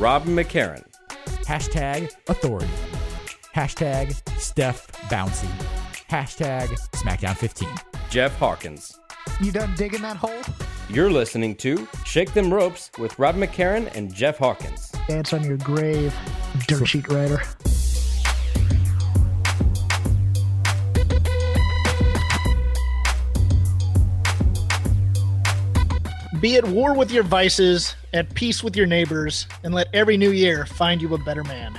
Rob McCarran. Hashtag authority. Hashtag Steph Bouncy. Hashtag SmackDown 15. Jeff Hawkins. You done digging that hole? You're listening to Shake Them Ropes with Rob McCarran and Jeff Hawkins. Dance on your grave, dirt sheet writer. Be at war with your vices, at peace with your neighbors, and let every new year find you a better man.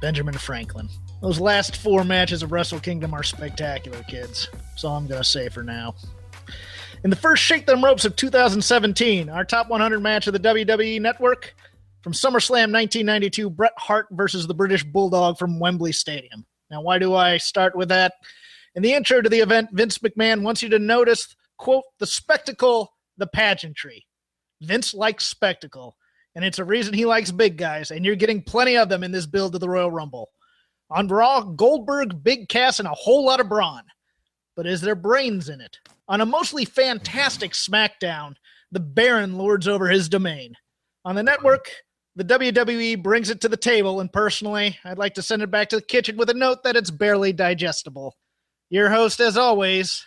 Benjamin Franklin. Those last four matches of Wrestle Kingdom are spectacular, kids. That's all I'm going to say for now. In the first Shake Them Ropes of 2017, our top 100 match of the WWE Network from SummerSlam 1992, Bret Hart versus the British Bulldog from Wembley Stadium. Now, why do I start with that? In the intro to the event, Vince McMahon wants you to notice, quote, the spectacle, the pageantry. Vince likes spectacle, and it's a reason he likes big guys, and you're getting plenty of them in this build to the Royal Rumble. On Raw, Goldberg, Big Cass, and a whole lot of brawn. But is there brains in it? On a mostly fantastic SmackDown, the Baron lords over his domain. On the network, the WWE brings it to the table, and personally, I'd like to send it back to the kitchen with a note that it's barely digestible. Your host, as always,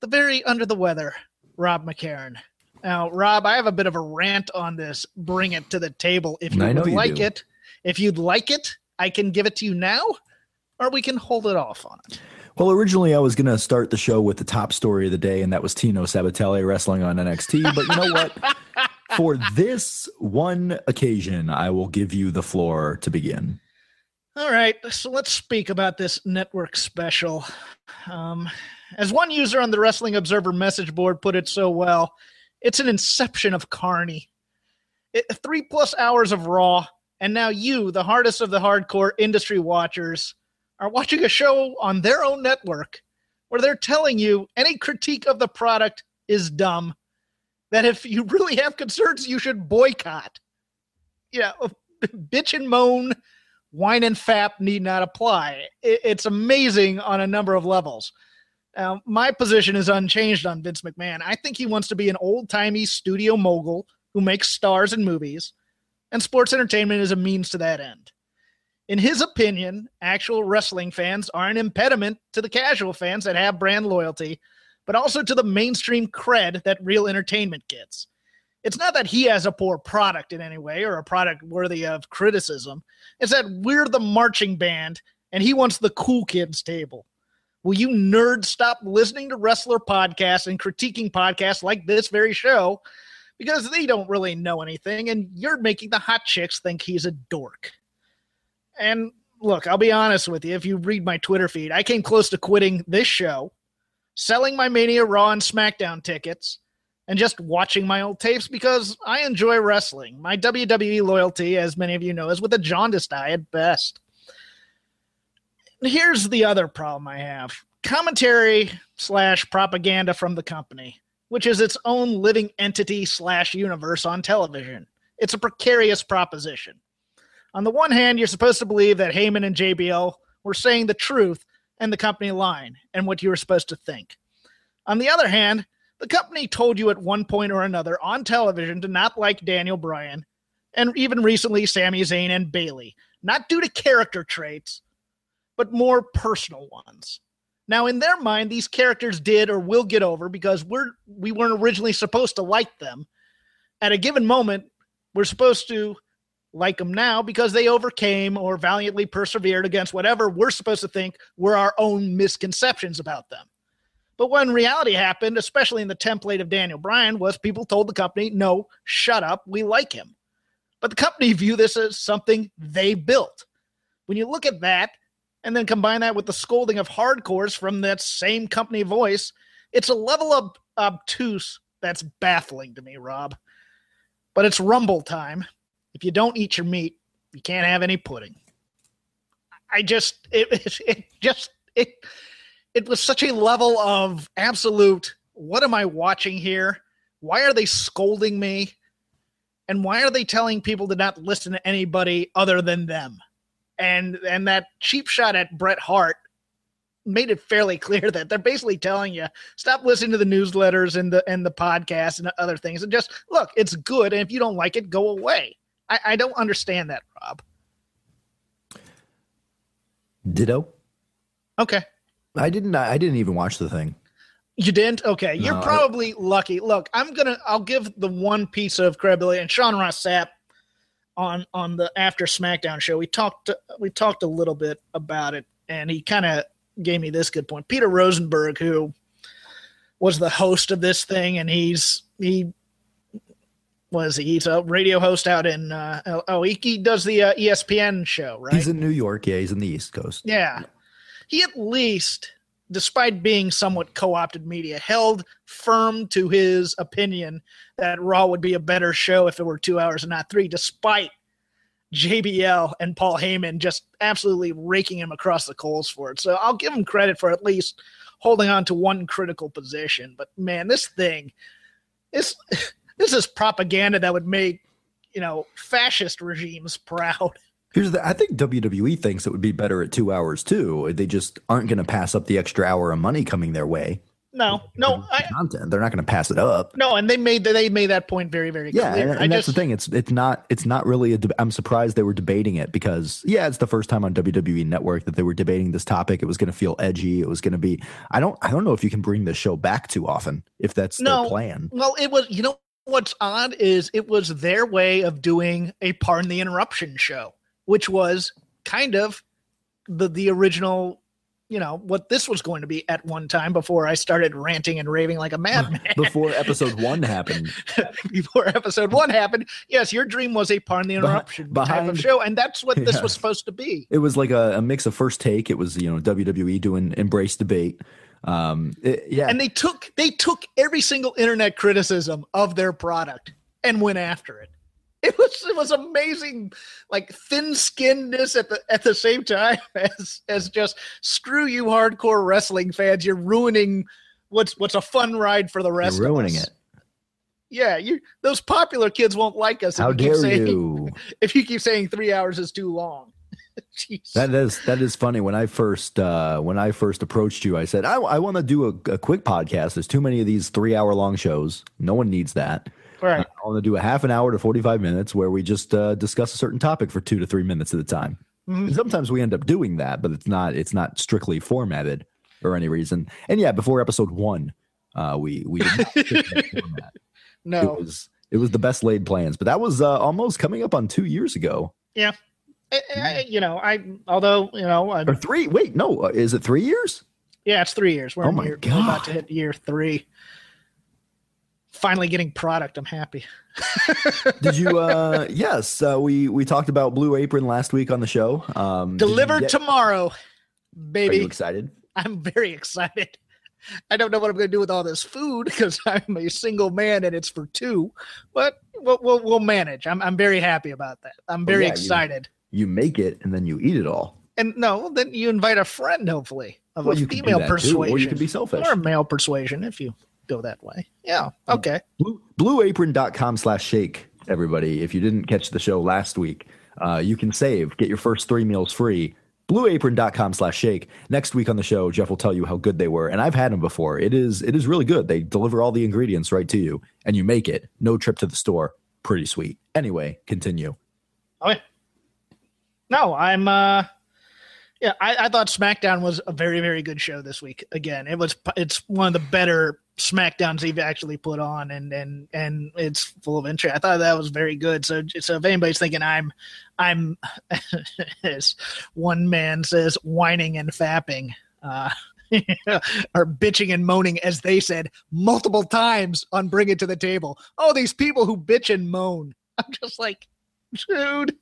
the very under the weather, Rob McCarran. Now, Rob, I have a bit of a rant on this. Bring it to the table if you I would like do. it. If you'd like it, I can give it to you now, or we can hold it off on it. Well, originally I was going to start the show with the top story of the day, and that was Tino Sabbatelli wrestling on NXT. But you know what? For this one occasion, I will give you the floor to begin. All right, so let's speak about this network special. Um, as one user on the Wrestling Observer message board put it so well, it's an inception of Carney. It, three plus hours of Raw, and now you, the hardest of the hardcore industry watchers, are watching a show on their own network where they're telling you any critique of the product is dumb. That if you really have concerns, you should boycott. Yeah, oh, bitch and moan whine and fap need not apply. It, it's amazing on a number of levels. Now, my position is unchanged on Vince McMahon. I think he wants to be an old timey studio mogul who makes stars in movies, and sports entertainment is a means to that end. In his opinion, actual wrestling fans are an impediment to the casual fans that have brand loyalty, but also to the mainstream cred that real entertainment gets. It's not that he has a poor product in any way or a product worthy of criticism. It's that we're the marching band and he wants the cool kids table. Will you nerds stop listening to wrestler podcasts and critiquing podcasts like this very show because they don't really know anything and you're making the hot chicks think he's a dork? And look, I'll be honest with you. If you read my Twitter feed, I came close to quitting this show, selling my Mania Raw and SmackDown tickets, and just watching my old tapes because I enjoy wrestling. My WWE loyalty, as many of you know, is with a jaundiced eye at best. Here's the other problem I have commentary slash propaganda from the company, which is its own living entity slash universe on television. It's a precarious proposition. On the one hand, you're supposed to believe that Heyman and JBL were saying the truth and the company line and what you were supposed to think. On the other hand, the company told you at one point or another on television to not like Daniel Bryan and even recently Sami Zayn and Bayley, not due to character traits, but more personal ones. Now, in their mind, these characters did or will get over because we're we weren't originally supposed to like them. At a given moment, we're supposed to like them now because they overcame or valiantly persevered against whatever we're supposed to think were our own misconceptions about them. But when reality happened, especially in the template of Daniel Bryan, was people told the company, no, shut up, we like him. But the company view this as something they built. When you look at that and then combine that with the scolding of hardcores from that same company voice, it's a level of obtuse that's baffling to me, Rob. But it's rumble time. if you don't eat your meat, you can't have any pudding. I just it, it, just it it was such a level of absolute what am I watching here? Why are they scolding me? And why are they telling people to not listen to anybody other than them? And and that cheap shot at Bret Hart made it fairly clear that they're basically telling you stop listening to the newsletters and the and the podcast and other things and just look, it's good. And if you don't like it, go away. I, I don't understand that, Rob. Ditto. Okay. I didn't. I didn't even watch the thing. You didn't? Okay. You're No, I- probably lucky. Look, I'm gonna I'll give the one piece of credibility and Sean Ross Sapp on on the after SmackDown show. We talked we talked a little bit about it and he kind of gave me this good point. Peter Rosenberg, who was the host of this thing, and he's he was he? He's a radio host out in uh, oh he, he does the uh, ESPN show, right? He's in New York. Yeah, he's in the East Coast. Yeah. He at least, despite being somewhat co opted media, held firm to his opinion that Raw would be a better show if it were two hours and not three, despite JBL and Paul Heyman just absolutely raking him across the coals for it. So I'll give him credit for at least holding on to one critical position. But man, this thing, this this is propaganda that would make you know fascist regimes proud. Here's the. I think WWE thinks it would be better at two hours too. They just aren't going to pass up the extra hour of money coming their way. No, no, I, content. They're not going to pass it up. No, and they made they made that point very very Yeah, clear. and, I and that's just the thing. It's it's not it's not really a. deb- I'm surprised they were debating it because yeah, it's the first time on WWE Network that they were debating this topic. It was going to feel edgy. It was going to be. I don't I don't know if you can bring this show back too often if that's No. their plan. well, it was you know what's odd is it was their way of doing a pardon the interruption show, which was kind of the the original. You know what this was going to be at one time before I started ranting and raving like a madman. Before episode one happened, before episode one happened, yes, your dream was a pardon the interruption type behind- of show, and that's what this was supposed to be. it was like a, a mix of first take. It was you know WWE doing embrace debate. Um, it- yeah, and they took they took every single internet criticism of their product and went after it. It was it was amazing, like thin skinnedness at the at the same time as as just screw you hardcore wrestling fans. You're ruining what's what's a fun ride for the rest you're ruining it. Yeah, you those popular kids won't like us. if How you keep dare saying, you? If you keep saying three hours is too long. Jeez. That is that is funny. When I first uh, when I first approached you, I said I, I want to do a, a quick podcast. There's too many of these three hour long shows. No one needs that. Right. I want to do a half an hour to 45 minutes where we just uh, discuss a certain topic for two to three minutes at a time. Mhm. And sometimes we end up doing that, but it's not it's not strictly formatted or any reason. And yeah, before episode one, uh, we we did not stick that format. No. It was it was the best laid plans, but that was uh, almost coming up on two years ago I- I- you know, I although you know, I, or three. Wait, no, uh, is it three years? Yeah, it's three years. We're, Oh my year, we're about to hit year three. Finally getting product. I'm happy. Did you? uh Yes, uh, we we talked about Blue Apron last week on the show. Um, Delivered get- tomorrow, Are you baby. excited? I'm very excited. I don't know what I'm going to do with all this food because I'm a single man and it's for two, but we'll, we'll, we'll manage. I'm, I'm very happy about that. I'm very yeah, excited. You make it and then you eat it all. And no, then you invite a friend, hopefully, of Well, a you female that too, persuasion. or you can be selfish. Or male persuasion if you go that way. Yeah. Okay. Blue, blueapron.com slash shake, everybody. If you didn't catch the show last week, uh, you can save, get your first three meals free. Blueapron.com slash shake. Next week on the show, Jeff will tell you how good they were. And I've had them before. It is it is really good. They deliver all the ingredients right to you and you make it. No trip to the store. Pretty sweet. Anyway, continue. Okay. No, I'm uh yeah, I, I thought SmackDown was a very, very good show this week. Again, it was it's one of the better SmackDowns they've actually put on and and and it's full of interest. I thought that was very good. So so if anybody's thinking I'm I'm as one man says, whining and fapping, uh or bitching and moaning, as they said multiple times on Bring It to the Table. Oh, these people who bitch and moan. I'm just like, dude.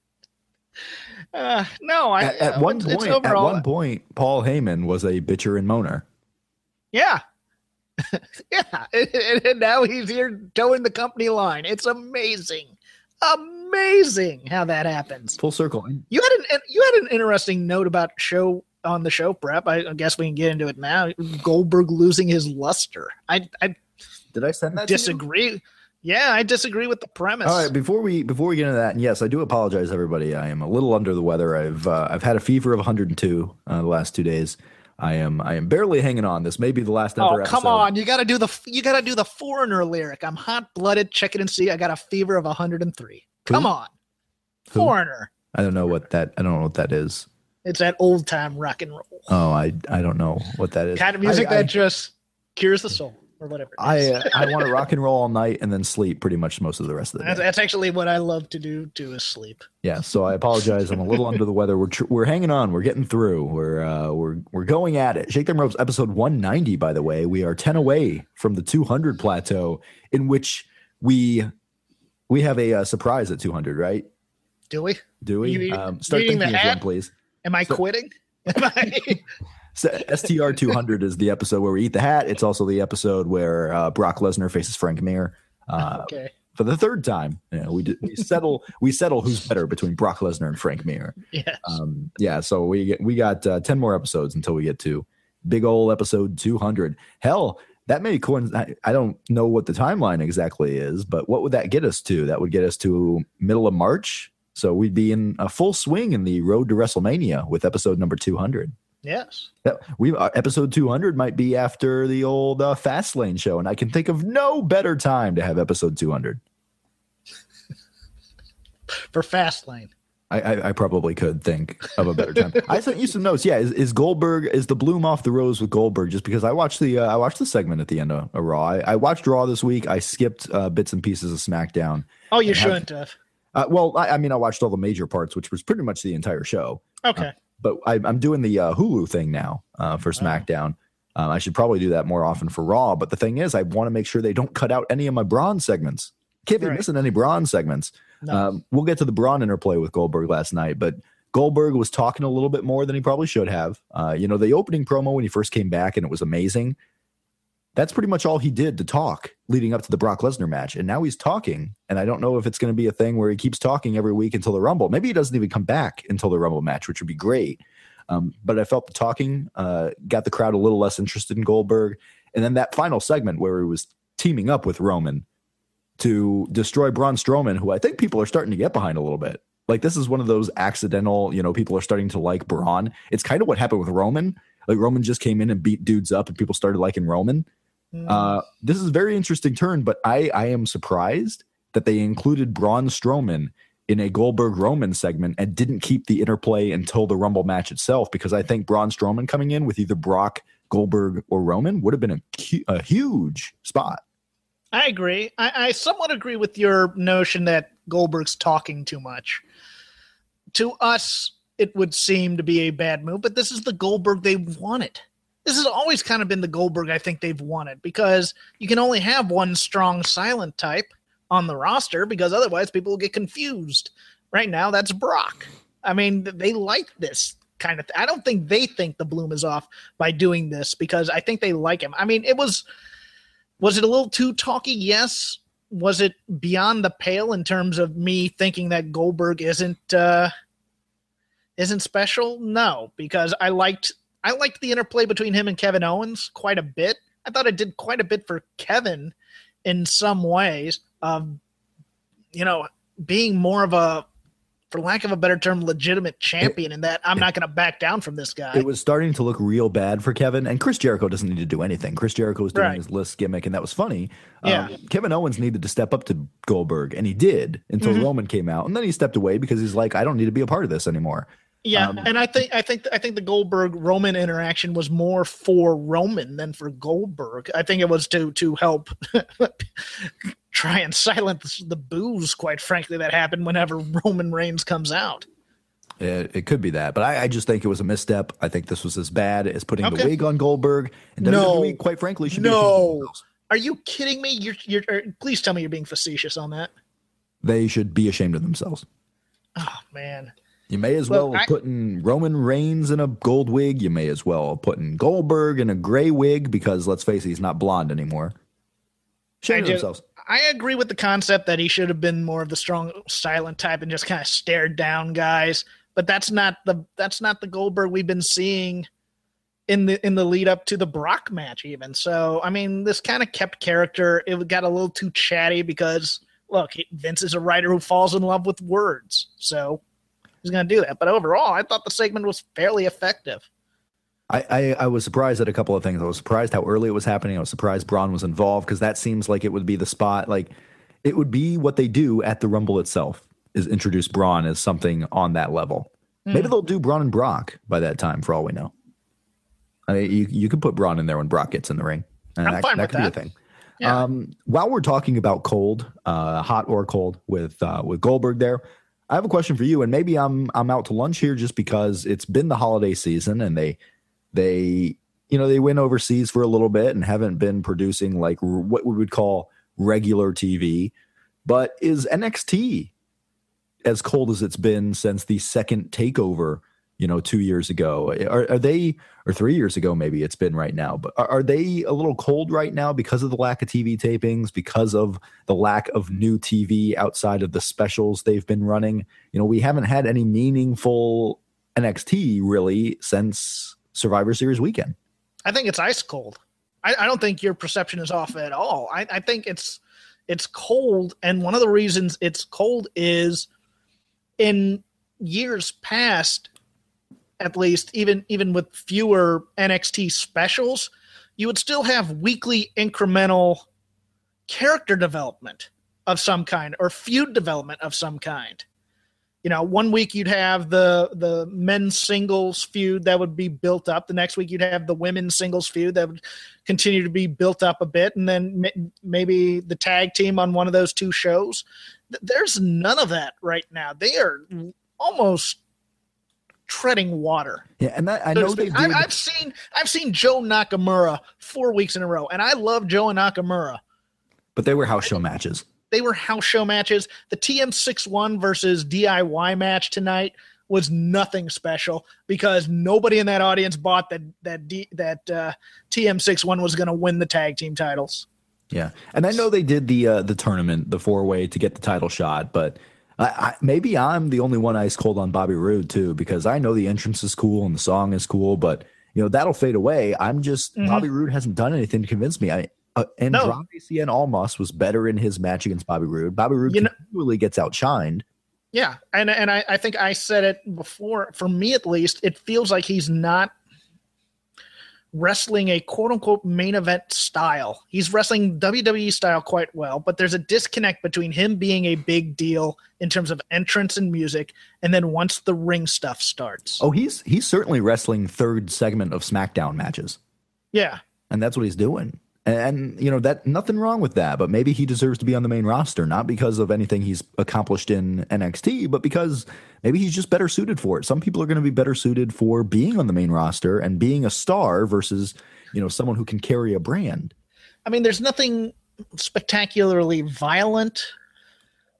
Uh, no, I At, at uh, one point, at one point, Paul Heyman was a bitcher and moaner. yeah, yeah, and, now he's here toeing the company line. It's amazing, amazing how that happens. Full circle. You had an you had an interesting note about show on the show prep. I, I guess we can get into it now. Goldberg losing his luster. I I Did I send that? disagree. Yeah, I disagree with the premise. All right, before we before we get into that, and yes, I do apologize, everybody. I am a little under the weather. I've uh, I've had a fever of 102 uh, the last two days. I am I am barely hanging on. This may be the last ever. Oh ever. come episode. on! You got to do the you got to do the foreigner lyric. I'm hot blooded. Check it and see. I got a fever of 103. Come on, Who? foreigner. I don't know what that. I don't know what that is. It's that old time rock and roll Oh, I I don't know what that is. kind of music I, that just cures the soul or whatever. I uh, I want to rock and roll all night and then sleep pretty much most of the rest of the that's, day. that's actually what I love to do too is sleep. Yeah, so I apologize. I'm a little under the weather. We're tr- we're hanging on. We're getting through. We're uh, we're we're going at it. Shake them ropes, episode 190. By the way, we are 10 away from the 200 plateau, in which we we have a uh, surprise at 200. Right? Do we? Do we? You- um, start thinking the of please. Am I quitting? Am I? So, STR 200 is the episode where we eat the hat. It's also the episode where uh, Brock Lesnar faces Frank Mir. Uh, okay. for the third time. You know, we did, we settle we settle who's better between Brock Lesnar and Frank Mir. Yes. Um, yeah, so we get, we got uh, ten more episodes until we get to big old episode two hundred. Hell, that may coincide. I don't know what the timeline exactly is, but what would that get us to? That would get us to middle of March. So we'd be in a full swing in the road to WrestleMania with episode number two hundred. Yes. We uh, episode 200 might be after the old uh, Fastlane show, and I can think of no better time to have episode 200. For Fastlane. I, I, I probably could think of a better time. I sent you some notes. Yeah, is, is Goldberg is the bloom off the rose with Goldberg? Just because I watched the uh, I watched the segment at the end of, of Raw. I, I watched Raw this week. I skipped uh, bits and pieces of SmackDown. Oh, you shouldn't have. Uh, well, I, I mean, I watched all the major parts, which was pretty much the entire show. Okay. But I, I'm doing the uh, Hulu thing now uh, for SmackDown. Um, I should probably do that more often for Raw. But the thing is, I want to make sure they don't cut out any of my Braun segments. Can't be Right. missing any Braun segments. Um, we'll get to the Braun interplay with Goldberg last night, but Goldberg was talking a little bit more than he probably should have. Uh, you know, the opening promo when he first came back and it was amazing. That's pretty much all he did to talk leading up to the Brock Lesnar match. And now he's talking. And I don't know if it's going to be a thing where he keeps talking every week until the Rumble. Maybe he doesn't even come back until the Rumble match, which would be great. Um, but I felt the talking uh, got the crowd a little less interested in Goldberg. And then that final segment where he was teaming up with Roman to destroy Braun Strowman, who I think people are starting to get behind a little bit. Like this is one of those accidental, you know, people are starting to like Braun. It's kind of what happened with Roman. Like Roman just came in and beat dudes up, and people started liking Roman. Uh, this is a very interesting turn, but I I am surprised that they included Braun Strowman in a Goldberg Roman segment and didn't keep the interplay until the Rumble match itself because I think Braun Strowman coming in with either Brock, Goldberg, or Roman would have been a, a huge spot. I agree. I, I somewhat agree with your notion that Goldberg's talking too much. To us, it would seem to be a bad move, but this is the Goldberg they wanted. This has always kind of been the Goldberg I think they've wanted because you can only have one strong silent type on the roster because otherwise people will get confused. Right now, that's Brock. I mean, they like this kind of. Th- I don't think they think the bloom is off by doing this because I think they like him. I mean, it was was it a little too talky? Yes. Was it beyond the pale in terms of me thinking that Goldberg isn't uh isn't special? No, because I liked I liked the interplay between him and Kevin Owens quite a bit. I thought it did quite a bit for Kevin in some ways of you know being more of a for lack of a better term legitimate champion in that I'm not going to back down from this guy. It was starting to look real bad for Kevin, and Chris Jericho doesn't need to do anything. Chris Jericho was doing Right. his list gimmick, and that was funny. Yeah. Um, Kevin Owens needed to step up to Goldberg, and he did until Mhm. Roman came out, and then he stepped away because he's like, I don't need to be a part of this anymore. Yeah, Um, and I think I think I think the Goldberg Roman interaction was more for Roman than for Goldberg. I think it was to to help try and silence the boos, quite frankly, that happened whenever Roman Reigns comes out. It, it could be that, but I, I just think it was a misstep. I think this was as bad as putting the wig on Goldberg, and No. Quite frankly, should No. themselves. Are you kidding me? You're you're. er, Please tell me you're being facetious on that. They should be ashamed of themselves. Oh man, You may as Well, well I- putting Roman Reigns in a gold wig. You may as well putting Goldberg in a gray wig because let's face it, he's not blonde anymore. Shame I of just- themselves. I agree with the concept that he should have been more of the strong, silent type and just kind of stared down guys. But that's not the that's not the Goldberg we've been seeing in the in the lead up to the Brock match. Even so, I mean, this kind of kept character. It got a little too chatty because look, Vince is a writer who falls in love with words, so he's going to do that. But overall, I thought the segment was fairly effective. I, I, I, was surprised at a couple of things. I was surprised how early it was happening. I was surprised Braun was involved because that seems like it would be the spot. Like it would be what they do at the Rumble itself is introduce Braun as something on that level. Mm. Maybe they'll do Braun and Brock by that time, for all we know. I mean, you you could put Braun in there when Brock gets in the ring. And I'm that, fine that with could that. be a thing. Yeah. Um, while we're talking about cold, uh, hot or cold with uh, with Goldberg, there, I have a question for you. And maybe I'm I'm out to lunch here just because it's been the holiday season and they they, you know, they went overseas for a little bit and haven't been producing like what we would call regular TV. But is NXT as cold as it's been since the second takeover, you know, two years ago? Are, are they, or three years ago, maybe it's been right now, but are, are they a little cold right now because of the lack of TV tapings, because of the lack of new TV outside of the specials they've been running? You know, we haven't had any meaningful NXT really since Survivor Series weekend. I think it's ice cold. I, I don't think your perception is off at all. I, I think it's it's cold, and one of the reasons it's cold is in years past, at least, even even with fewer NXT specials, you would still have weekly incremental character development of some kind or feud development of some kind you know, one week you'd have the the men's singles feud that would be built up. The next week you'd have the women's singles feud that would continue to be built up a bit, and then maybe the tag team on one of those two shows. There's none of that right now. They are almost treading water. Yeah, and that, I know they. I, I've seen I've seen Joe Nakamura four weeks in a row, and I love Joe Nakamura. But they were house show matches they were house show matches. The TM61 versus DIY match tonight was nothing special because nobody in that audience bought that that D, that uh, TM61 was going to win the tag team titles. Yeah, and I know they did the uh, the tournament, the four way to get the title shot, but I, I, maybe I'm the only one ice cold on Bobby Roode too because I know the entrance is cool and the song is cool, but you know that'll fade away. I'm just mm-hmm. Bobby Roode hasn't done anything to convince me. I uh, Andrade no. Cien Almas was better in his match against Bobby Roode. Bobby Roode you continually know, gets outshined. Yeah, and and I, I think I said it before. For me, at least, it feels like he's not wrestling a quote unquote main event style. He's wrestling WWE style quite well, but there's a disconnect between him being a big deal in terms of entrance and music, and then once the ring stuff starts. Oh, he's he's certainly wrestling third segment of SmackDown matches. Yeah, and that's what he's doing. And, you know that nothing wrong with that, but maybe he deserves to be on the main roster, not because of anything he's accomplished in NXT, but because maybe he's just better suited for it. Some people are going to be better suited for being on the main roster and being a star versus, you know, someone who can carry a brand. I mean, there's nothing spectacularly violent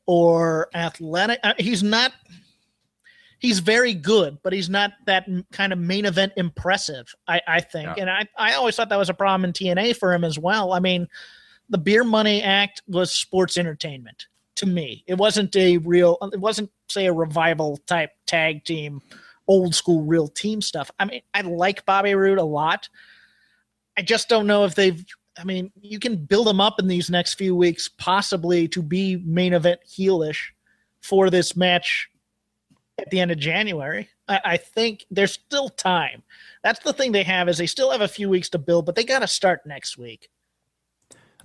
or athletic. Uh, he's not he's very good, but he's not that kind of main event impressive. I, I think, yeah. and I I always thought that was a problem in TNA for him as well. I mean, the Beer Money Act was sports entertainment to me. It wasn't a real. It wasn't say a revival type tag team, old school real team stuff. I mean, I like Bobby Roode a lot. I just don't know if they've. I mean, you can build them up in these next few weeks, possibly to be main event heelish for this match at the end of January. I, I, think there's still time. That's the thing they have is they still have a few weeks to build, but they got to start next week.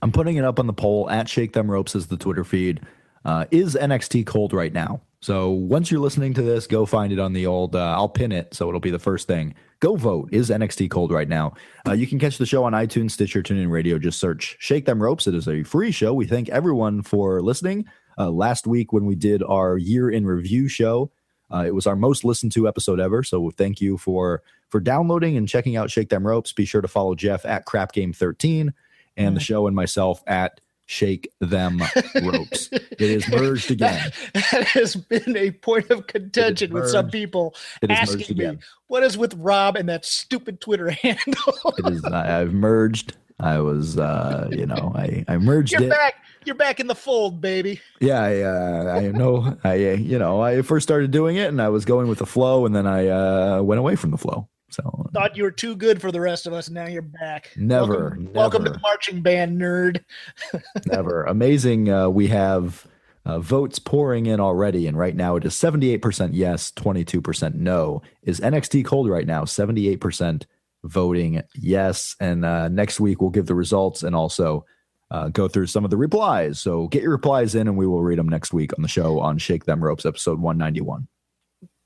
I'm putting it up on the poll at Shake Them Ropes as the Twitter feed. Uh, is NXT cold right now? So once you're listening to this, go find it on the old. Uh, I'll pin it so it'll be the first thing. Go vote. Is NXT cold right now? Uh, you can catch the show on iTunes, Stitcher, TuneIn Radio. Just search Shake Them Ropes. It is a free show. We thank everyone for listening. Uh, last week when we did our year in review show, uh, it was our most listened to episode ever. So thank you for for downloading and checking out Shake Them Ropes. Be sure to follow Jeff at Crap Game 13 and mm. the show and myself at Shake Them Ropes. it is merged again. That, that, has been a point of contention with some people asking me, what is with Rob and that stupid Twitter handle? it is, I've merged I was, uh, you know, I I merged You're it. back. You're back in the fold, baby. Yeah, I, uh, I know. I, you know, I first started doing it, and I was going with the flow, and then I uh, went away from the flow. So Thought you were too good for the rest of us. Now you're back. Never, Welcome, welcome to the marching band, nerd. never amazing. Uh, we have uh, votes pouring in already, and right now it is seventy eight percent yes, twenty two percent no. Is NXT cold right now? Seventy eight percent voting yes, and uh, next week we'll give the results and also. Uh, go through some of the replies. So get your replies in, and we will read them next week on the show on Shake Them Ropes, episode 191.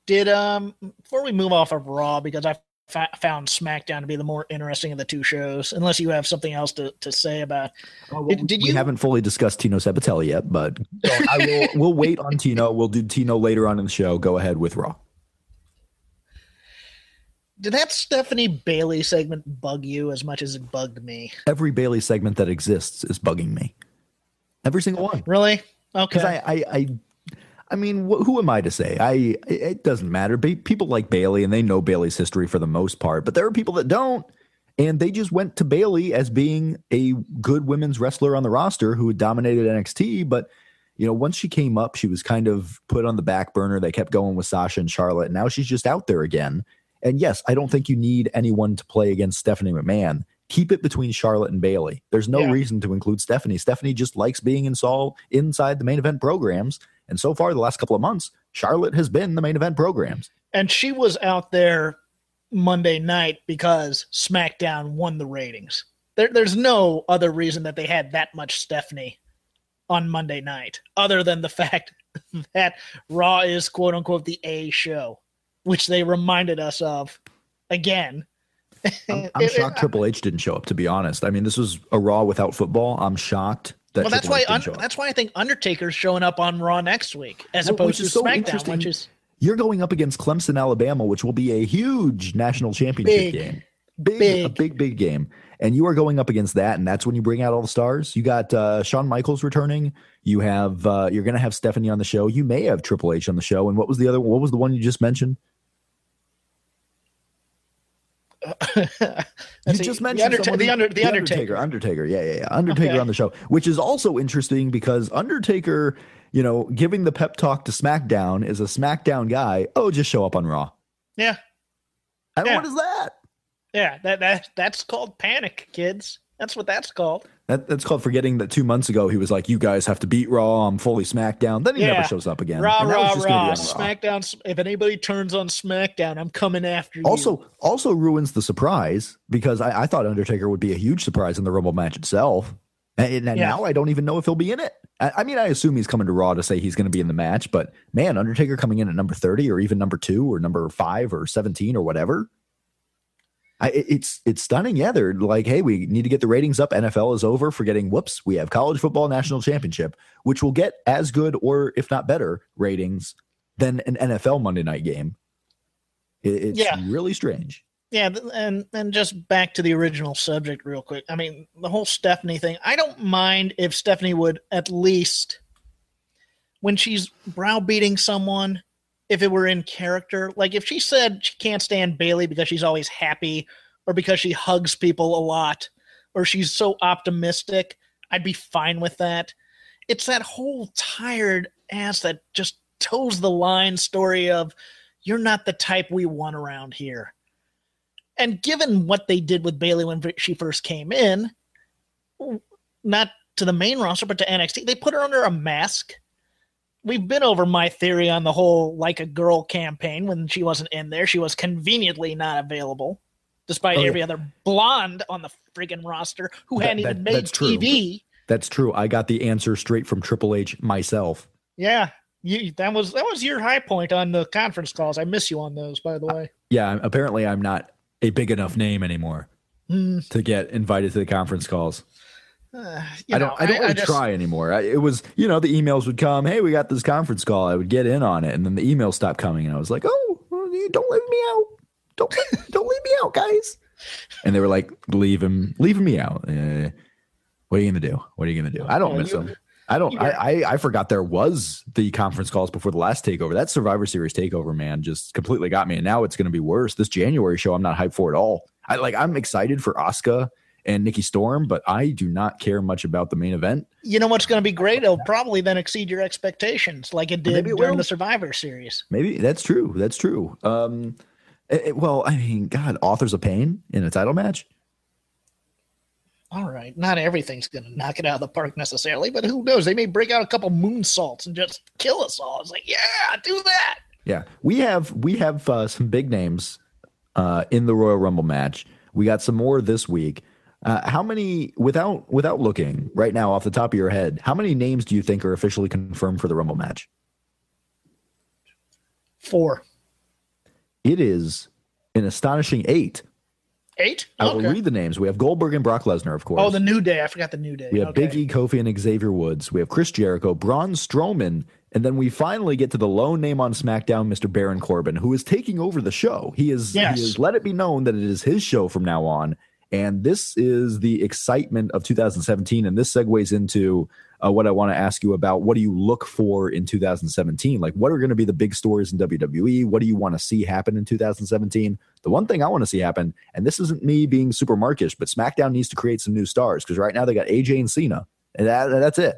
Did um before we move off of Raw because I fa- found SmackDown to be the more interesting of the two shows. Unless you have something else to, to say about. Did, did we you haven't fully discussed Tino Sabbatelli yet, but I will. We'll wait on Tino. We'll do Tino later on in the show. Go ahead with Raw. Did that Stephanie Bayley segment bug you as much as it bugged me? Every Bayley segment that exists is bugging me. Every single one. Really? Okay. I, I, I, I mean, wh- who am I to say? I. It doesn't matter. Ba- People like Bayley, and they know Bayley's history for the most part. But there are people that don't, and they just went to Bayley as being a good women's wrestler on the roster who had dominated NXT. But you know, once she came up, she was kind of put on the back burner. They kept going with Sasha and Charlotte. Now she's just out there again. And yes, I don't think you need anyone to play against Stephanie McMahon. Keep it between Charlotte and Bayley. There's no Yeah. reason to include Stephanie. Stephanie just likes being in Saul inside the main event programs. And so far, the last couple of months, Charlotte has been the main event programs. and she was out there Monday night because SmackDown won the ratings. There, there's no other reason that they had that much Stephanie on Monday night, other than the fact that Raw is quote unquote the A show, which they reminded us of again. I'm, I'm shocked Triple H didn't show up. To be honest, I mean, this was a Raw without football. I'm shocked that. well, that's why un- that's why I think Undertaker's showing up on Raw next week as Well, opposed to so SmackDown, which is You're going up against Clemson, Alabama, which will be a huge national championship Big. game. Big, a Big. big, big game. And you are going up against that, and that's when you bring out all the stars. You got uh, Shawn Michaels returning. You have uh, you're going to have Stephanie on the show. You may have Triple H on the show. And what was the other? What was the one you just mentioned? You just the, mentioned someone the, under- the Undertaker. Undertaker, yeah, yeah, yeah. Undertaker Okay. on the show, which is also interesting because Undertaker, you know, giving the pep talk to SmackDown is a SmackDown guy. Oh, just show up on Raw. Yeah, And Yeah. what is that? yeah, that that that's called panic, kids. That's what that's called. That, that's called forgetting that two months ago he was like, "You guys have to beat Raw. I'm fully SmackDown." Then he Yeah. never shows up again. Raw, And raw, just raw. Raw. SmackDown. If anybody turns on SmackDown, I'm coming after you. Also, also ruins the surprise because I, I thought Undertaker would be a huge surprise in the Rumble match itself, and, and Yeah. now I don't even know if he'll be in it. I, I mean, I assume he's coming to Raw to say he's going to be in the match, but man, Undertaker coming in at number thirty or even number two or number five or seventeen or whatever. I, it's it's stunning. Yeah, they're like, hey, we need to get the ratings up. NFL is over. Forgetting, whoops, we have college football national championship, which will get as good or if not better ratings than an NFL Monday night game. It, it's Yeah. really strange. yeah, and and just back to the original subject real quick. I mean, the whole Stephanie thing. I don't mind if Stephanie would at least, when she's browbeating someone, if it were in character. Like if she said she can't stand Bayley because she's always happy, or because she hugs people a lot, or she's so optimistic, I'd be fine with that. It's that whole tired ass that just toes the line story of you're not the type we want around here. And given what they did with Bayley when she first came in, not to the main roster, but to NXT, they put her under a mask. We've been over my theory on the whole like a girl campaign when she wasn't in there. She was conveniently not available, despite Oh, yeah. every other blonde on the friggin' roster who That- hadn't even made that's true. TV. That's true. I got the answer straight from Triple H myself. Yeah, you, that was that was your high point on the conference calls. I miss you on those, by the way. Yeah, apparently I'm not a big enough name anymore Hmm, to get invited to the conference calls. Uh, I don't. know, I don't really just- try anymore. I, it was, you know, the emails would come. Hey, we got this conference call. I would get in on it, and then the emails stopped coming, and I was like, oh, don't leave me out. Don't don't leave me out, guys. And they were like, leave him, leaving me out. Uh, what are you gonna do? What are you gonna do? I don't Oh, miss you- them. I don't. I, I I forgot there was the conference calls before the last takeover. That Survivor Series takeover, man, just completely got me. And now it's going to be worse. This January show, I'm not hyped for at all. I like. I'm excited for Asuka and Nikki Storm, but I do not care much about the main event. You know what's going to be great? It'll probably then exceed your expectations, like it did it during will. the Survivor Series. Maybe that's true. That's true. Um, it- it- well, I mean, God, authors of pain in a title match. All right, not everything's going to knock it out of the park necessarily, but who knows? They may break out a couple moonsaults and just kill us all. It's like, yeah, do that. Yeah, we have we have uh, some big names uh, in the Royal Rumble match. We got some more this week. Uh, how many without without looking right now off the top of your head? How many names do you think are officially confirmed for the Rumble match? Four, It is an astonishing eight. eight. I will read the names. We have Goldberg and Brock Lesnar, of course. Oh, the New Day. I forgot the New Day. We have okay. Big E, Kofi, and Xavier Woods. We have Chris Jericho, Braun Strowman, and then we finally get to the lone name on SmackDown, Mr. Baron Corbin, who is taking over the show. He is Yes. he has let it be known that it is his show from now on, and this is the excitement of 2017. And this segues into uh, what I want to ask you about. What do you look for in 2017? Like, what are going to be the big stories in WWE? What do you want to see happen in 2017? The one thing I want to see happen, and this isn't me being super markish, but SmackDown needs to create some new stars because right now they got AJ and Cena, and that, that's it.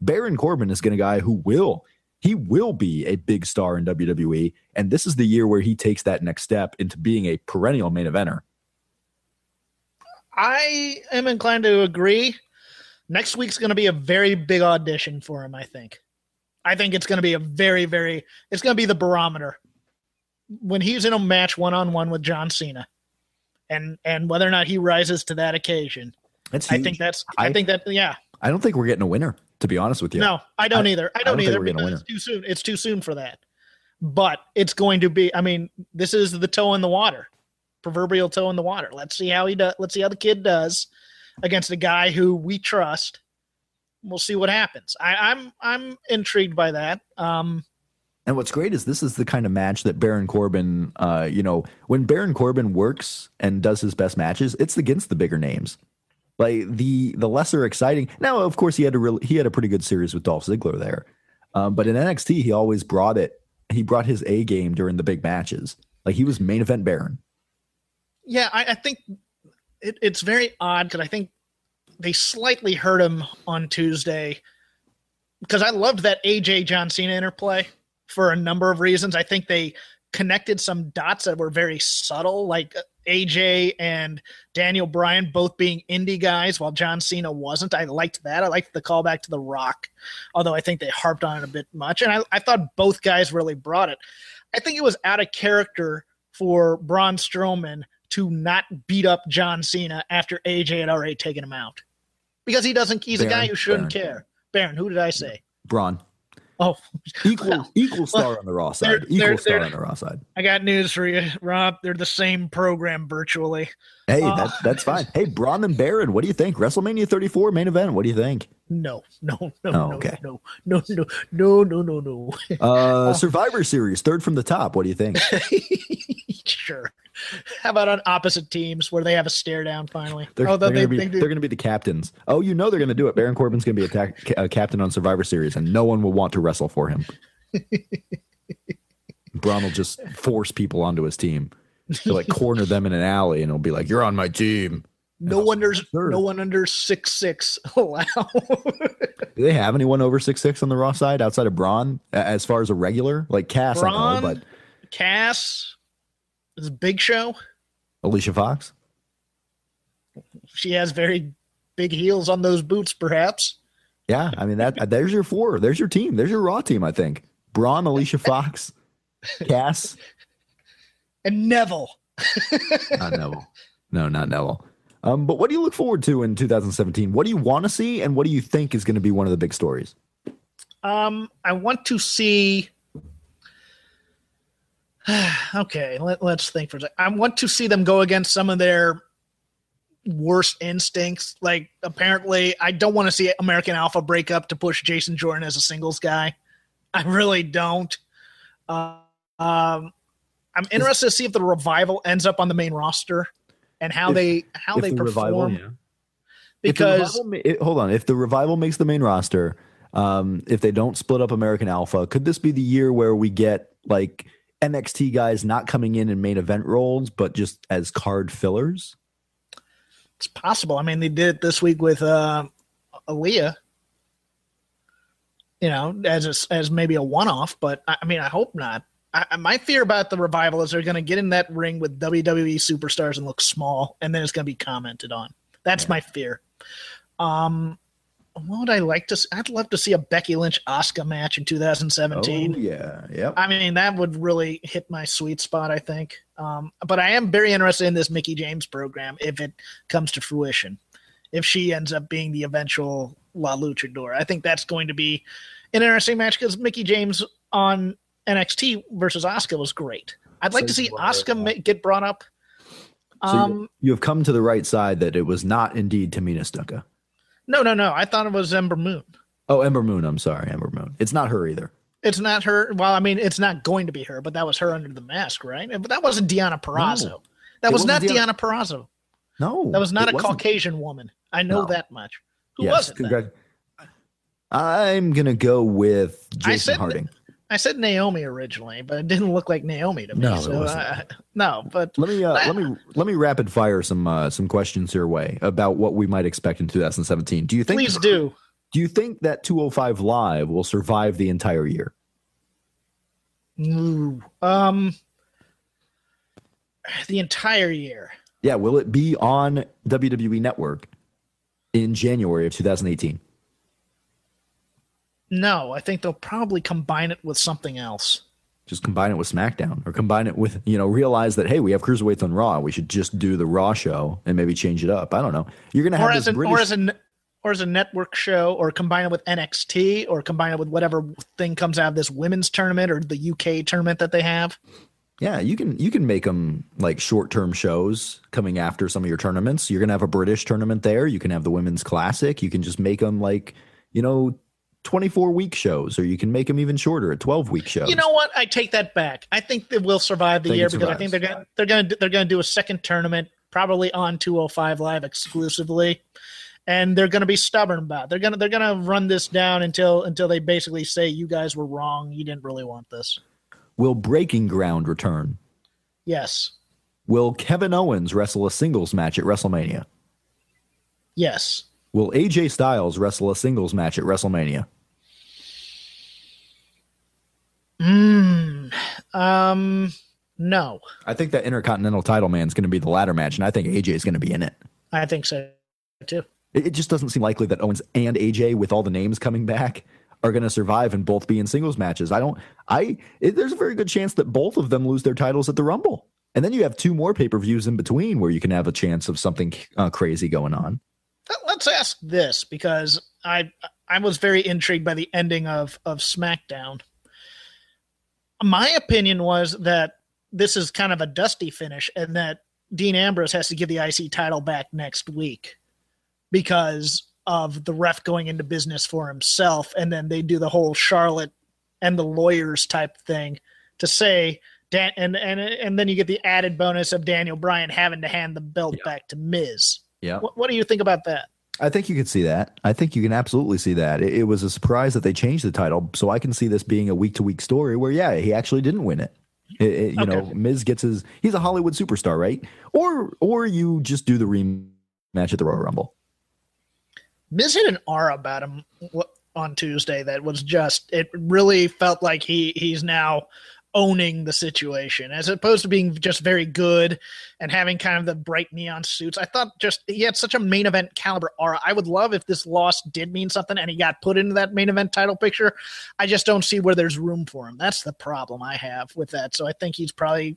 Baron Corbin is going to guy who will he will be a big star in WWE, and this is the year where he takes that next step into being a perennial main eventer. I am inclined to agree. Next week's going to be a very big audition for him. I think. I think it's going to be a very, very. It's going to be the barometer when he's in a match one on one with John Cena, and and whether or not he rises to that occasion. That's I think that's. I, I- think that. Yeah. I don't think we're getting a winner, to be honest with you. No, I don't I- either. I I don't, don't think either because it's too soon. It's too soon for that. But it's going to be. I mean, this is the toe in the water, proverbial toe in the water. Let's see how he does. Let's see how the kid does against a guy who we trust. We'll see what happens. I, I'm I'm intrigued by that. Um, And what's great is this is the kind of match that Baron Corbin, uh, you know, when Baron Corbin works and does his best matches, it's against the bigger names. Like the the lesser exciting. Now, of course, he had a real he had a pretty good series with Dolph Ziggler there, um, but in NXT, he always brought it. He brought his A game during the big matches. Like he was main event Baron. Yeah, I, I think it, it's very odd because I think they slightly hurt him on Tuesday because I loved that AJ John Cena interplay for a number of reasons. I think they connected some dots that were very subtle, like AJ and Daniel Bryan both being indie guys while John Cena wasn't. I liked that. I liked the callback to The Rock, although I think they harped on it a bit much. And I, I thought both guys really brought it. I think it was out of character for Braun Strowman to not beat up John Cena after AJ had already taken him out. Because he doesn't, he's a guy who shouldn't Baron. care. Baron, who did I say? Braun, Oh, equal Well, equal star on the Raw they're- side. Equal they're- star they're- on the Raw side. I got news for you, Rob. They're the same program virtually. Hey, Oh. that, that's fine. Hey, Braun and Baron, what do you think? WrestleMania 34 main event. What do you think? No, no, no, Oh, no, okay. no, no, no, no, no, no, no. Uh, Survivor Series, third from the top. What do you think? sure. How about on opposite teams where they have a stare down finally? They're, Although they're they, gonna be they do- they're gonna be the captains. Oh, you know they're gonna do it. Baron Corbin's gonna be a, ta- a captain on Survivor Series, and no one will want to wrestle for him. Braun will just force people onto his team. He'll like corner them in an alley, and he'll be like, "You're on my team." No one under Sure. no one under six six allow. Do they have anyone over six six on the Raw side outside of Braun, as far as a regular like Cass? I know, but Cass is a big show. Alicia Fox. She has very big heels on those boots, perhaps. Yeah, I mean that. There's your four. There's your team. There's your Raw team. I think Braun, Alicia Fox, Cass. And Neville. not Neville. No, not Neville. Um, but what do you look forward to in 2017? What do you want to see, and what do you think is going to be one of the big stories? Um, I want to see. okay, let, let's think for a second. I want to see them go against some of their worst instincts. Like, apparently, I don't want to see American Alpha break up to push Jason Jordan as a singles guy. I really don't. Uh, um, I'm interested to see if the revival ends up on the main roster and how If- they how they the perform. yeah. If the because revival it- hold on, if the revival makes the main roster, um, if they don't split up American Alpha, could this be the year where we get like NXT guys not coming in in main event roles, but just as card fillers? It's possible. I mean, they did it this week with uh, Aaliyah. You know, as a, as maybe a one off, but I, I mean, I hope not. I, my fear about the revival is they're going to get in that ring with WWE superstars and look small, and then it's going to be commented on. That's yeah. my fear. Um, what would I like to? See? I'd love to see a Becky Lynch Asuka match in 2017. Oh, yeah, yeah. I mean, that would really hit my sweet spot. I think. Um, but I am very interested in this Mickie James program if it comes to fruition. If she ends up being the eventual La Luchador, I think that's going to be an interesting match because Mickie James on NXT versus Asuka was great. I'd like so to see Asuka get brought up. Um, so you have come to the right side that it was not indeed Tamina Snuka. No, no, no. I thought it was Ember Moon. Oh, Ember Moon. I'm sorry, Ember Moon. It's not her either. It's not her. Well, I mean, it's not going to be her, but that was her under the mask, right? But that wasn't Deonna Purrazzo. No, that was not Deonna Purrazzo. No, that was not a wasn't. Caucasian woman. I know no. that much. Who yes, was it? Congr- I'm gonna go with Jason Harding. I said Naomi originally, but it didn't look like Naomi to me. No, so, uh, no. But let me uh, let me let me rapid fire some uh, some questions your way about what we might expect in 2017. Do you think? Please do. Do you think that 205 Live will survive the entire year? Ooh, um, the entire year. Yeah, will it be on WWE Network in January of 2018? No, I think they'll probably combine it with something else. Just combine it with SmackDown or combine it with, you know, realize that, hey, we have Cruiserweights on Raw. We should just do the Raw show and maybe change it up. I don't know. You're going to have or as, an, British- or, as a, or as a network show or combine it with NXT or combine it with whatever thing comes out of this women's tournament or the UK tournament that they have. Yeah, you can you can make them like short term shows coming after some of your tournaments. You're gonna have a British tournament there. You can have the women's classic. You can just make them like you know 24 week shows or you can make them even shorter at 12 week shows. You know what? I take that back. I think they will survive the year because I think they're going to they're going to they're going to do a second tournament probably on 205 live exclusively. And they're going to be stubborn about. It. They're going to they're going to run this down until until they basically say you guys were wrong. You didn't really want this. Will Breaking Ground return? Yes. Will Kevin Owens wrestle a singles match at WrestleMania? Yes. Will AJ Styles wrestle a singles match at WrestleMania? Mm, um, no. I think that Intercontinental title man is going to be the ladder match, and I think AJ is going to be in it. I think so too. It, it just doesn't seem likely that Owens and AJ, with all the names coming back, are going to survive and both be in singles matches. I don't. I it, there's a very good chance that both of them lose their titles at the Rumble, and then you have two more pay per views in between where you can have a chance of something uh, crazy going on let's ask this because I I was very intrigued by the ending of of SmackDown. My opinion was that this is kind of a dusty finish, and that Dean Ambrose has to give the IC title back next week because of the ref going into business for himself, and then they do the whole Charlotte and the lawyers type thing to say Dan, and and and then you get the added bonus of Daniel Bryan having to hand the belt yeah. back to Miz. Yeah. What, what, do you think about that? I think you can see that. I think you can absolutely see that. It, it was a surprise that they changed the title, so I can see this being a week to week story where, yeah, he actually didn't win it. it, it you okay. know, Miz gets his. He's a Hollywood superstar, right? Or or you just do the rematch at the Royal Rumble. Miz had an aura about him on Tuesday that was just. It really felt like he he's now owning the situation as opposed to being just very good and having kind of the bright neon suits. I thought just he had such a main event caliber aura. I would love if this loss did mean something and he got put into that main event title picture. I just don't see where there's room for him. That's the problem I have with that. So I think he's probably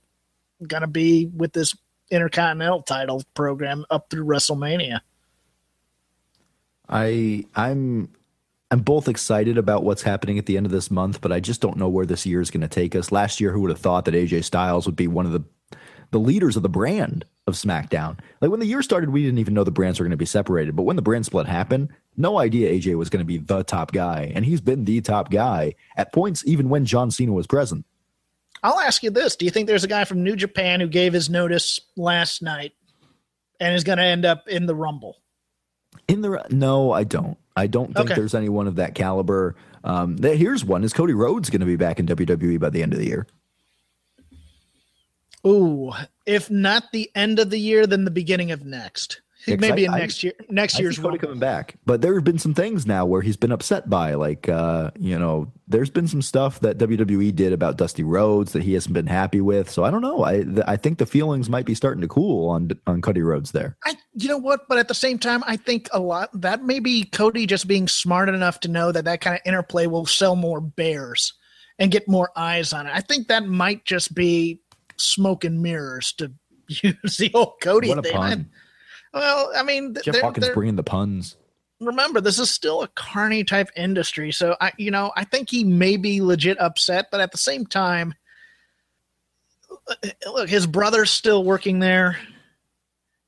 going to be with this Intercontinental title program up through WrestleMania. I I'm I'm both excited about what's happening at the end of this month, but I just don't know where this year is going to take us. Last year, who would have thought that AJ Styles would be one of the the leaders of the brand of SmackDown? Like when the year started, we didn't even know the brands were going to be separated. But when the brand split happened, no idea AJ was going to be the top guy, and he's been the top guy at points even when John Cena was present. I'll ask you this: Do you think there's a guy from New Japan who gave his notice last night and is going to end up in the Rumble? In the no, I don't. I don't think okay. there's anyone of that caliber. Um, here's one: Is Cody Rhodes going to be back in WWE by the end of the year? Ooh, if not the end of the year, then the beginning of next. Maybe in I- next year, next I year's Cody coming back, but there have been some things now where he's been upset by, like uh, you know, there's been some stuff that WWE did about Dusty Rhodes that he hasn't been happy with. So I don't know. I th- I think the feelings might be starting to cool on on Cody Rhodes there. I, you know what? But at the same time, I think a lot that may be Cody just being smart enough to know that that kind of interplay will sell more bears and get more eyes on it. I think that might just be smoke and mirrors to use the old Cody What thing. Well, I mean, th- Jeff they're- Hawkins they're- bringing the puns. remember this is still a carny type industry so i you know i think he may be legit upset but at the same time uh, look his brother's still working there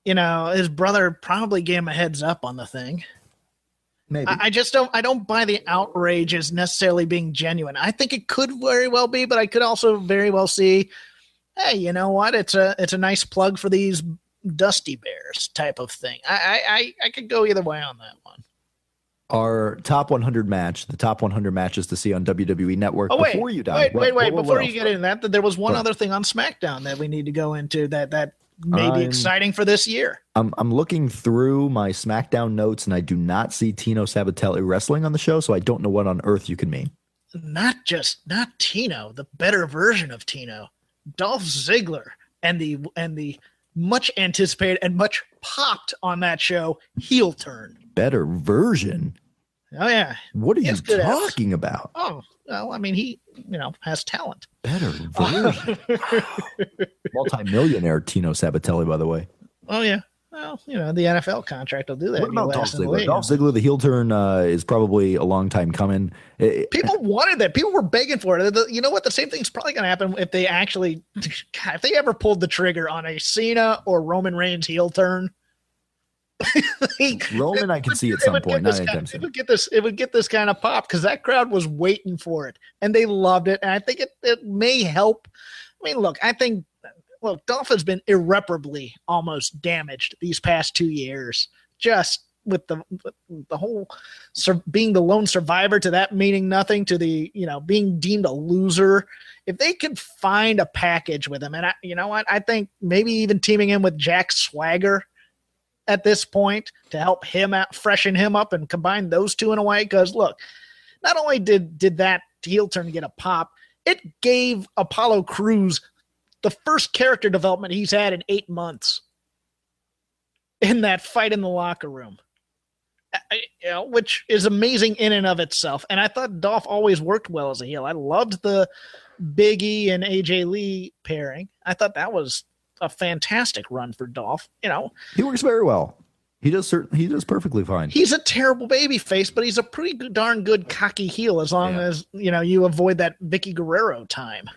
you know his brother probably gave him a heads up on the thing Maybe. I, I just don't i don't buy the outrage as necessarily being genuine i think it could very well be but i could also very well see hey you know what it's a it's a nice plug for these dusty bears type of thing i i i, I could go either way on that one Our top 100 match, the top 100 matches to see on WWE Network. Oh wait, before you die, wait, what- wait, wait! what- what Before you get into that, there was one other thing on SmackDown that we need to go into that that may be I'm- exciting for this year. I'm I'm looking through my SmackDown notes and I do not see Tino Sabbatelli wrestling on the show, so I don't know what on earth you can mean. Not just not Tino, the better version of Tino, Dolph Ziggler, and the and the much anticipated and much popped on that show heel turn. Better version. Oh yeah. What are He you has good abs. talking about? Oh well, I mean he you know has talent. Better version. Multi-millionaire Tino Sabbatelli, by the way. Oh yeah. Well, you know the NFL contract will do that. What about Dolph Ziggler? Dolph Ziggler, the heel turn uh, is probably a long time coming. It- People wanted that. People were begging for it. The- you know what? The same thing's probably going to happen if they actually, God, if they ever pulled the trigger on a Cena or Roman Reigns heel turn. Roman, I can see at some point, not kind- It would get this. It would get this kind of pop because that crowd was waiting for it and they loved it. And I think it, it may help. I mean, look, I think look, Dolph has been irreparably almost damaged these past two years, just with the the whole sur- being the lone survivor to that meaning nothing to the you know being deemed a loser. If they could find a package with him, and I, you know what, I think maybe even teaming in with Jack Swagger at this point to help him out, freshen him up, and combine those two in a way. Because look, not only did did that heel turn get a pop, it gave Apollo Crews the first character development he's had in eight months in that fight in the locker room. I- You know, which is amazing in and of itself. And I thought Dolph always worked well as a heel. I loved the Vickie and AJ Lee pairing. I thought that was a fantastic run for Dolph. You know, He works very well. He does certain. He does perfectly fine. he's a terrible baby face, but he's a pretty good, darn good cocky heel as long Yeah. as you know you avoid that Vickie Guerrero time.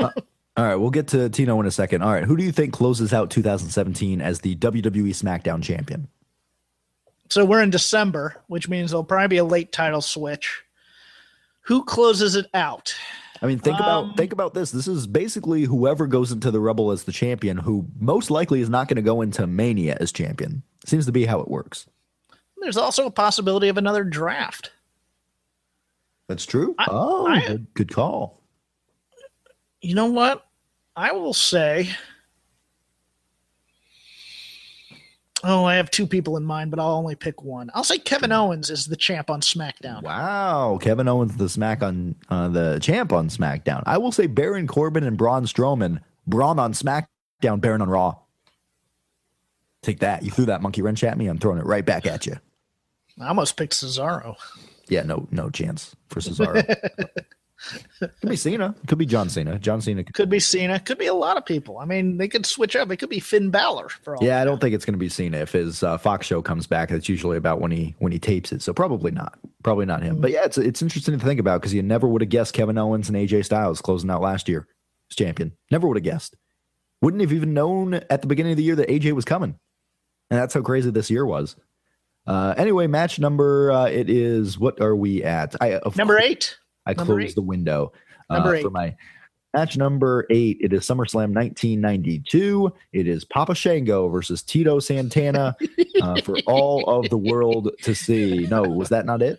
Uh, All right, we'll get to Tino in a second. All right, who do you think closes out 2017 as the WWE SmackDown champion? So we're in December, which means there'll probably be a late title switch. Who closes it out? I mean, think Um, about think about this. This is basically whoever goes into the Rumble as the champion, who most likely is not going to go into Mania as champion. Seems to be how it works. There's also a possibility of another draft. That's true. I- oh, I- good, good call. You know what? I will say. Oh, I have two people in mind, but I'll only pick one. I'll say Kevin Owens is the champ on SmackDown. Wow, Kevin Owens, the Smack on uh, the champ on SmackDown. I will say Baron Corbin and Braun Strowman. Braun on SmackDown, Baron on Raw. Take that. You threw that monkey wrench at me. I'm throwing it right back at you. I almost picked Cesaro. Yeah, no, no chance for Cesaro. Could be Cena. Could be John Cena. John Cena. Could, Could be Cena. Could be a lot of people. I mean, they could switch up. It could be Finn Balor for all. yeah, I don't think it's going to be Cena if his uh, Fox show comes back. That's usually about when he when he tapes it. So probably not. Probably not him. But yeah, it's it's interesting to think about because you never would have guessed Kevin Owens and AJ Styles closing out last year as champion. Never would have guessed. Wouldn't have even known at the beginning of the year that AJ was coming. And that's how crazy this year was. Uh, anyway, match number uh, it is. What are we at? I Number eight. I Number closed eight. the window uh, for my match number eight. It is SummerSlam 1992. It is Papa Shango versus Tito Santana uh, for all of the world to see. No, was that not it?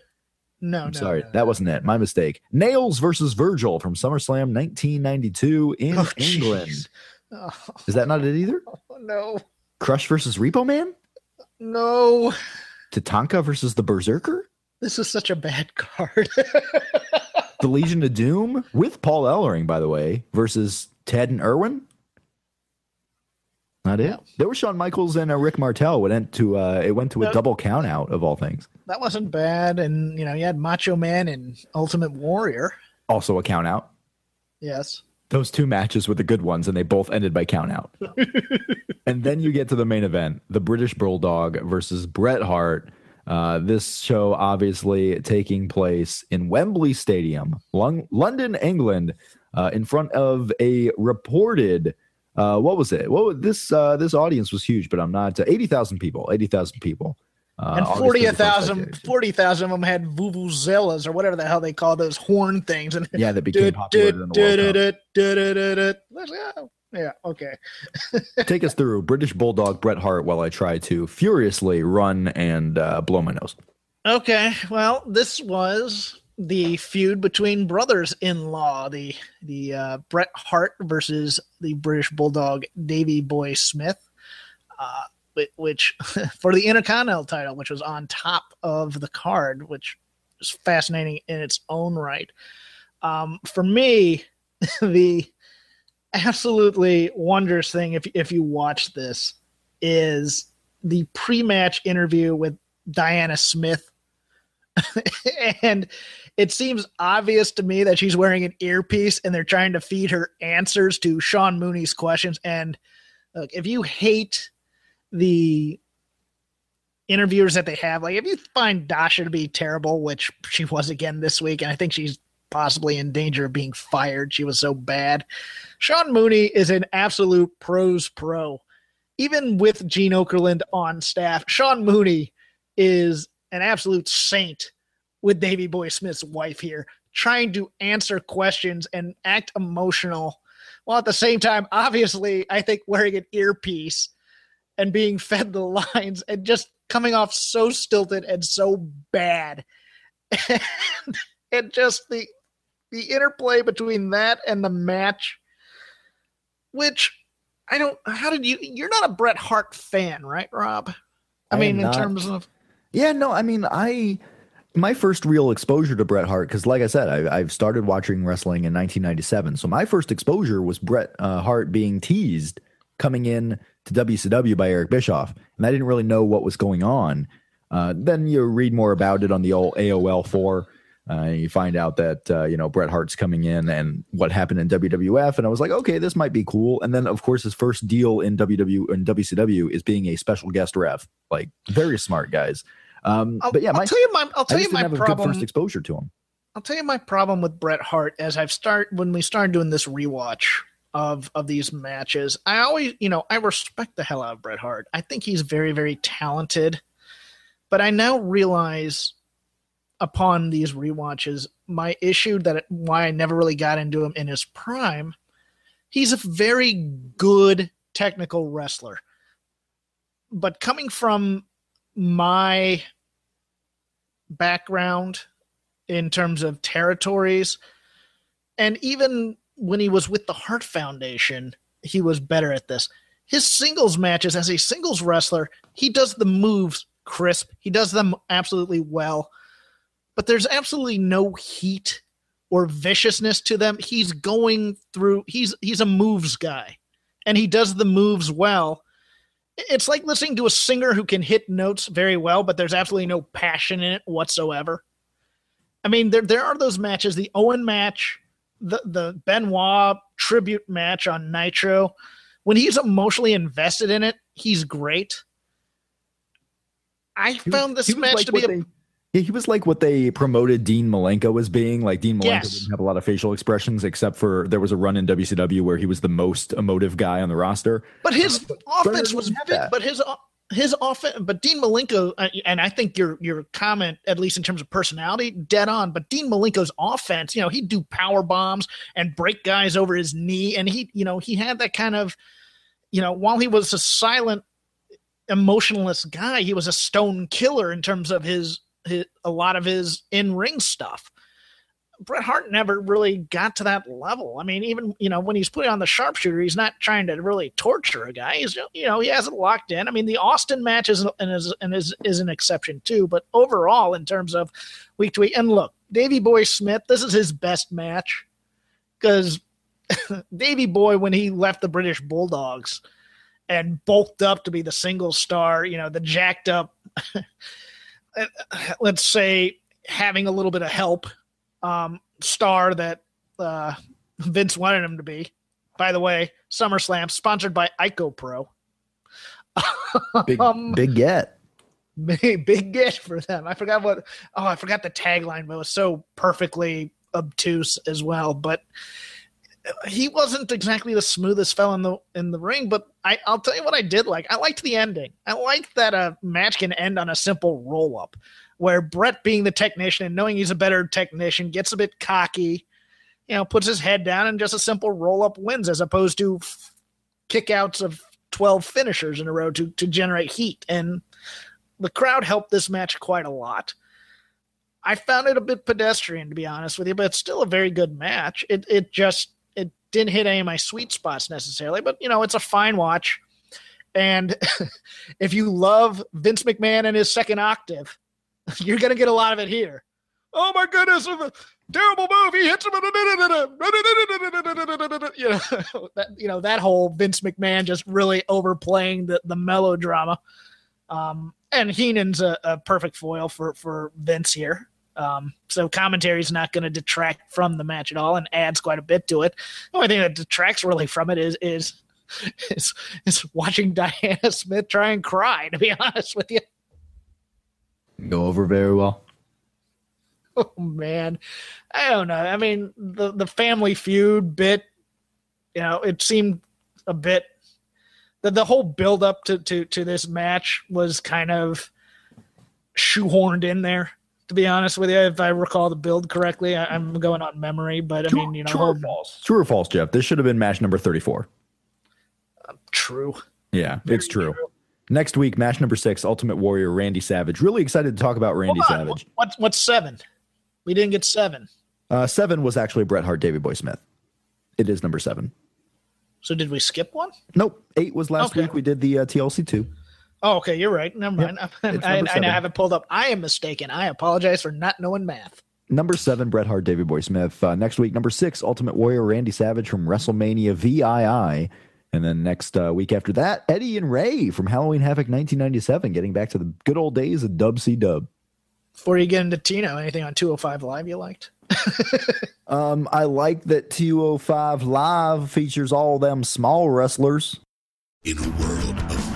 No, I'm no, sorry, no, that wasn't it. My mistake. Nailz versus Virgil from SummerSlam 1992 in Oh. England. Oh, Is that not it either? no. Crush versus Repo Man? No, Tatanka versus the Berserker, this is such a bad card. the Legion of Doom with Paul Ellering, by the way, versus Ted and Irwin. Not it. Yeah. There were Shawn Michaels and uh, Rick Martel. It went to uh, it went to a No. double count out of all things. that wasn't bad, and you know you had Macho Man and Ultimate Warrior. Also a count out. Yes. Those two matches were the good ones, and they both ended by count out. and then you get to the main event: the British Bulldog versus Bret Hart. Uh, this show obviously taking place in Wembley Stadium, Lon- London, England, uh, in front of a reported. Uh, what was it? What was this? Uh, this audience was huge, but I'm not. Uh, Eighty thousand people. Eighty thousand people. Uh, and August 40,000 31st, 40,000 of them had vuvuzelas or whatever the hell they call those horn things. And Yeah, that became popular in the World Cup. Yeah, okay. Take us through British Bulldog Bret Hart while I try to furiously run and uh, blow my nose. Okay, well, this was the feud between brothers-in-law, the the uh, Bret Hart versus the British Bulldog Davy Boy Smith, uh, which for the Intercontinental title, which was on top of the card, which is fascinating in its own right. Um, for me, the absolutely wondrous thing, if if you watch this, is the pre-match interview with Diana Smith and it seems obvious to me that she's wearing an earpiece and they're trying to feed her answers to Sean Mooney's questions. And look, if you hate the interviewers that they have, like if you find Dasha to be terrible, which she was again this week, and I think she's possibly in danger of being fired, she was so bad. Sean Mooney is an absolute pros pro. Even with Gene Okerlund on staff, Sean Mooney is an absolute saint with Davy Boy Smith's wife here, trying to answer questions and act emotional, while at the same time, obviously, I think wearing an earpiece and being fed the lines and just coming off so stilted and so bad. And, and just the the interplay between that and the match, which I don't how did you you're not a Bret Hart fan, right, Rob? I, I mean, in not. terms of Yeah, no, I mean, I my first real exposure to Bret Hart because, like I said, I, I've started watching wrestling in 1997. So my first exposure was Bret uh, Hart being teased coming in to WCW by Eric Bischoff, and I didn't really know what was going on. Uh, then you read more about it on the old AOL four. Uh, you find out that uh, you know Bret Hart's coming in and what happened in WWF, and I was like, okay, this might be cool. And then, of course, his first deal in WW in WCW is being a special guest ref. Like, very smart guys. Um, but yeah, I'll my, tell you my I'll I tell you my didn't have a good problem. first exposure to him. I'll tell you my problem with Bret Hart as I've start when we started doing this rewatch of of these matches. I always, you know, I respect the hell out of Bret Hart. I think he's very very talented. But I now realize upon these rewatches my issue that why I never really got into him in his prime. He's a very good technical wrestler. But coming from my background in terms of territories. And even when he was with the Hart Foundation, he was better at this. His singles matches as a singles wrestler, he does the moves crisp. He does them absolutely well. But there's absolutely no heat or viciousness to them. He's going through he's he's a moves guy. And he does the moves well. It's like listening to a singer who can hit notes very well, but there's absolutely no passion in it whatsoever. I mean, there there are those matches, the Owen match, the the Benoit tribute match on Nitro. When he's emotionally invested in it, he's great. I found this match like to be a they- yeah, he was like what they promoted Dean Malenko as being. Like Dean Malenko Yes. didn't have a lot of facial expressions, except for there was a run in WCW where he was the most emotive guy on the roster. But his offense was big, but his his offense, but Dean Malenko, uh, and I think your your comment, at least in terms of personality, dead on. But Dean Malenko's offense, you know, he'd do power bombs and break guys over his knee, and he, you know, he had that kind of, you know, while he was a silent, emotionless guy, he was a stone killer in terms of his, his a lot of his in ring stuff. Bret Hart never really got to that level. I mean, even you know when he's putting on the sharpshooter, he's not trying to really torture a guy. He's you know he has it locked in. I mean, the Austin match is and is and is, is an exception too. But overall, in terms of week to week, and look, Davy Boy Smith, this is his best match because Davy Boy when he left the British Bulldogs and bulked up to be the single star, you know, the jacked up, let's say having a little bit of help um, star that uh, Vince wanted him to be. By the way, SummerSlam sponsored by Ico Pro. Big, um, big get. Big, big get for them. I forgot what. Oh, I forgot the tagline, but it was so perfectly obtuse as well. But he wasn't exactly the smoothest fella in the in the ring. But I, I'll tell you what I did like. I liked the ending. I liked that a match can end on a simple roll up where Bret, being the technician and knowing he's a better technician, gets a bit cocky, you know, puts his head down and just a simple roll up wins as opposed to kickouts of 12 finishers in a row to, to generate heat. And the crowd helped this match quite a lot. I found it a bit pedestrian, to be honest with you, but it's still a very good match. It, it just, didn't hit any of my sweet spots necessarily, but you know, it's a fine watch. And if you love Vince McMahon and his second octave, You're going to get a lot of it here. Oh my goodness, terrible move. He hits him. You know, that, you know, that whole Vince McMahon just really overplaying the, the melodrama. Um, and Heenan's a, a, perfect foil for, for Vince here. Um, so commentary is not going to detract from the match at all and adds quite a bit to it. The only thing that detracts really from it is, is, is, is watching Diana Smith try and cry, to be honest with you go over very well? Oh man, I don't know. I mean, the the family feud bit, you know, it seemed a bit the the whole build up to to to this match was kind of shoehorned in there. To be honest with you, if I recall the build correctly, I, am going on memory, but I mean, you know, true or false? True or false, Jeff? This should have been match number thirty-four. Uh, true. Yeah, Very it's true. true. Next week, match number six, Ultimate Warrior Randy Savage. Really excited to talk about Randy Savage. What's what's seven? We didn't get seven. Uh, seven was actually Bret Hart, Davy Boy Smith. It is number seven. So did we skip one? Nope. Eight was last okay. week. We did the uh, TLC two. Oh, okay. You're right. Never mind. Yep. I, I, I haven't pulled up. I am mistaken. I apologize for not knowing math. Number seven, Bret Hart, David Boy Smith. Uh, next week, number six, Ultimate Warrior Randy Savage from WrestleMania VII. And then next uh, week after that, Eddie and Ray from Halloween Havoc 1997, getting back to the good old days of Dub C Dub. Before you get into Tino, anything on 205 Live you liked? um, I like that 205 Live features all them small wrestlers. In a world of 1 million